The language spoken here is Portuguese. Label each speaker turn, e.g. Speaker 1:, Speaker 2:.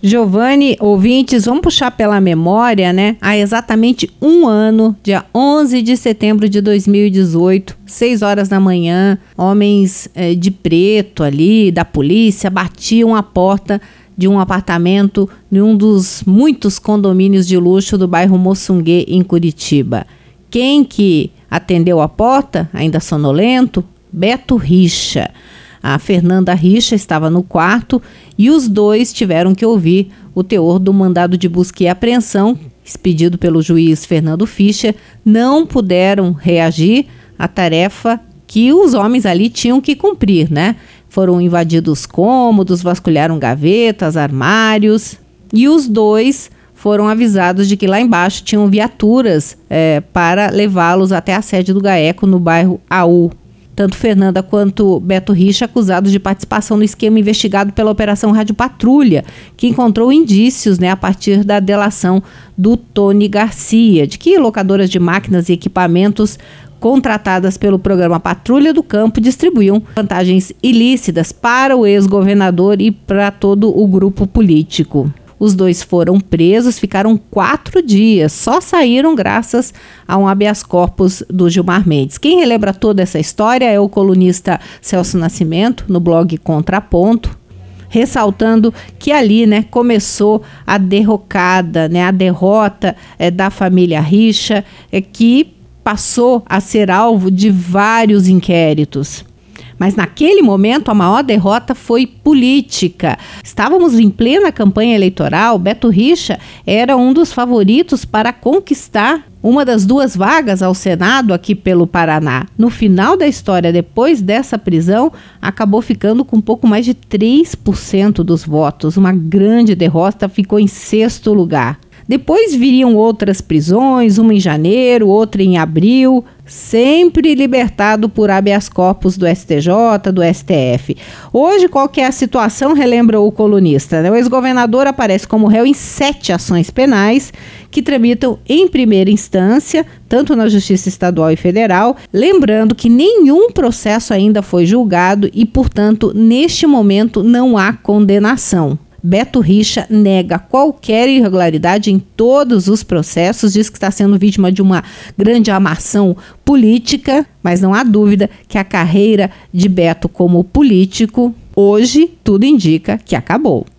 Speaker 1: Giovanni, ouvintes, vamos puxar pela memória, né? Há exatamente um ano, dia 11 de setembro de 2018, 6 horas da manhã, homens eh, de preto ali, da polícia, batiam a porta de um apartamento em um dos muitos condomínios de luxo do bairro Moçungue, em Curitiba. Quem que atendeu a porta, ainda sonolento? Beto Richa. A Fernanda Richa estava no quarto e os dois tiveram que ouvir o teor do mandado de busca e apreensão expedido pelo juiz Fernando Fischer. Não puderam reagir à tarefa que os homens ali tinham que cumprir, né? Foram invadidos cômodos, vasculharam gavetas, armários e os dois foram avisados de que lá embaixo tinham viaturas é, para levá-los até a sede do GAECO no bairro AU, tanto Fernanda quanto Beto Richa acusados de participação no esquema investigado pela Operação Rádio Patrulha, que encontrou indícios né, a partir da delação do Tony Garcia, de que locadoras de máquinas e equipamentos contratadas pelo programa Patrulha do Campo distribuíam vantagens ilícitas para o ex-governador e para todo o grupo político. Os dois foram presos, ficaram quatro dias, só saíram graças a um habeas corpus do Gilmar Mendes. Quem relembra toda essa história é o colunista Celso Nascimento, no blog Contraponto, ressaltando que ali, né, começou a derrocada, né, a derrota é, da família Richa, é, que passou a ser alvo de vários inquéritos. Mas naquele momento a maior derrota foi política. Estávamos em plena campanha eleitoral, Beto Richa era um dos favoritos para conquistar uma das duas vagas ao Senado aqui pelo Paraná. No final da história, depois dessa prisão, acabou ficando com pouco mais de 3% dos votos. Uma grande derrota, ficou em sexto lugar. Depois viriam outras prisões, uma em janeiro, outra em abril, sempre libertado por habeas corpus do STJ, do STF. Hoje, qual que é a situação, relembra o colunista? Né? O ex-governador aparece como réu em sete ações penais que tramitam em primeira instância, tanto na Justiça Estadual e Federal, lembrando que nenhum processo ainda foi julgado e, portanto, neste momento não há condenação. Beto Richa nega qualquer irregularidade em todos os processos, diz que está sendo vítima de uma grande amação política, mas não há dúvida que a carreira de Beto como político, hoje, tudo indica que acabou.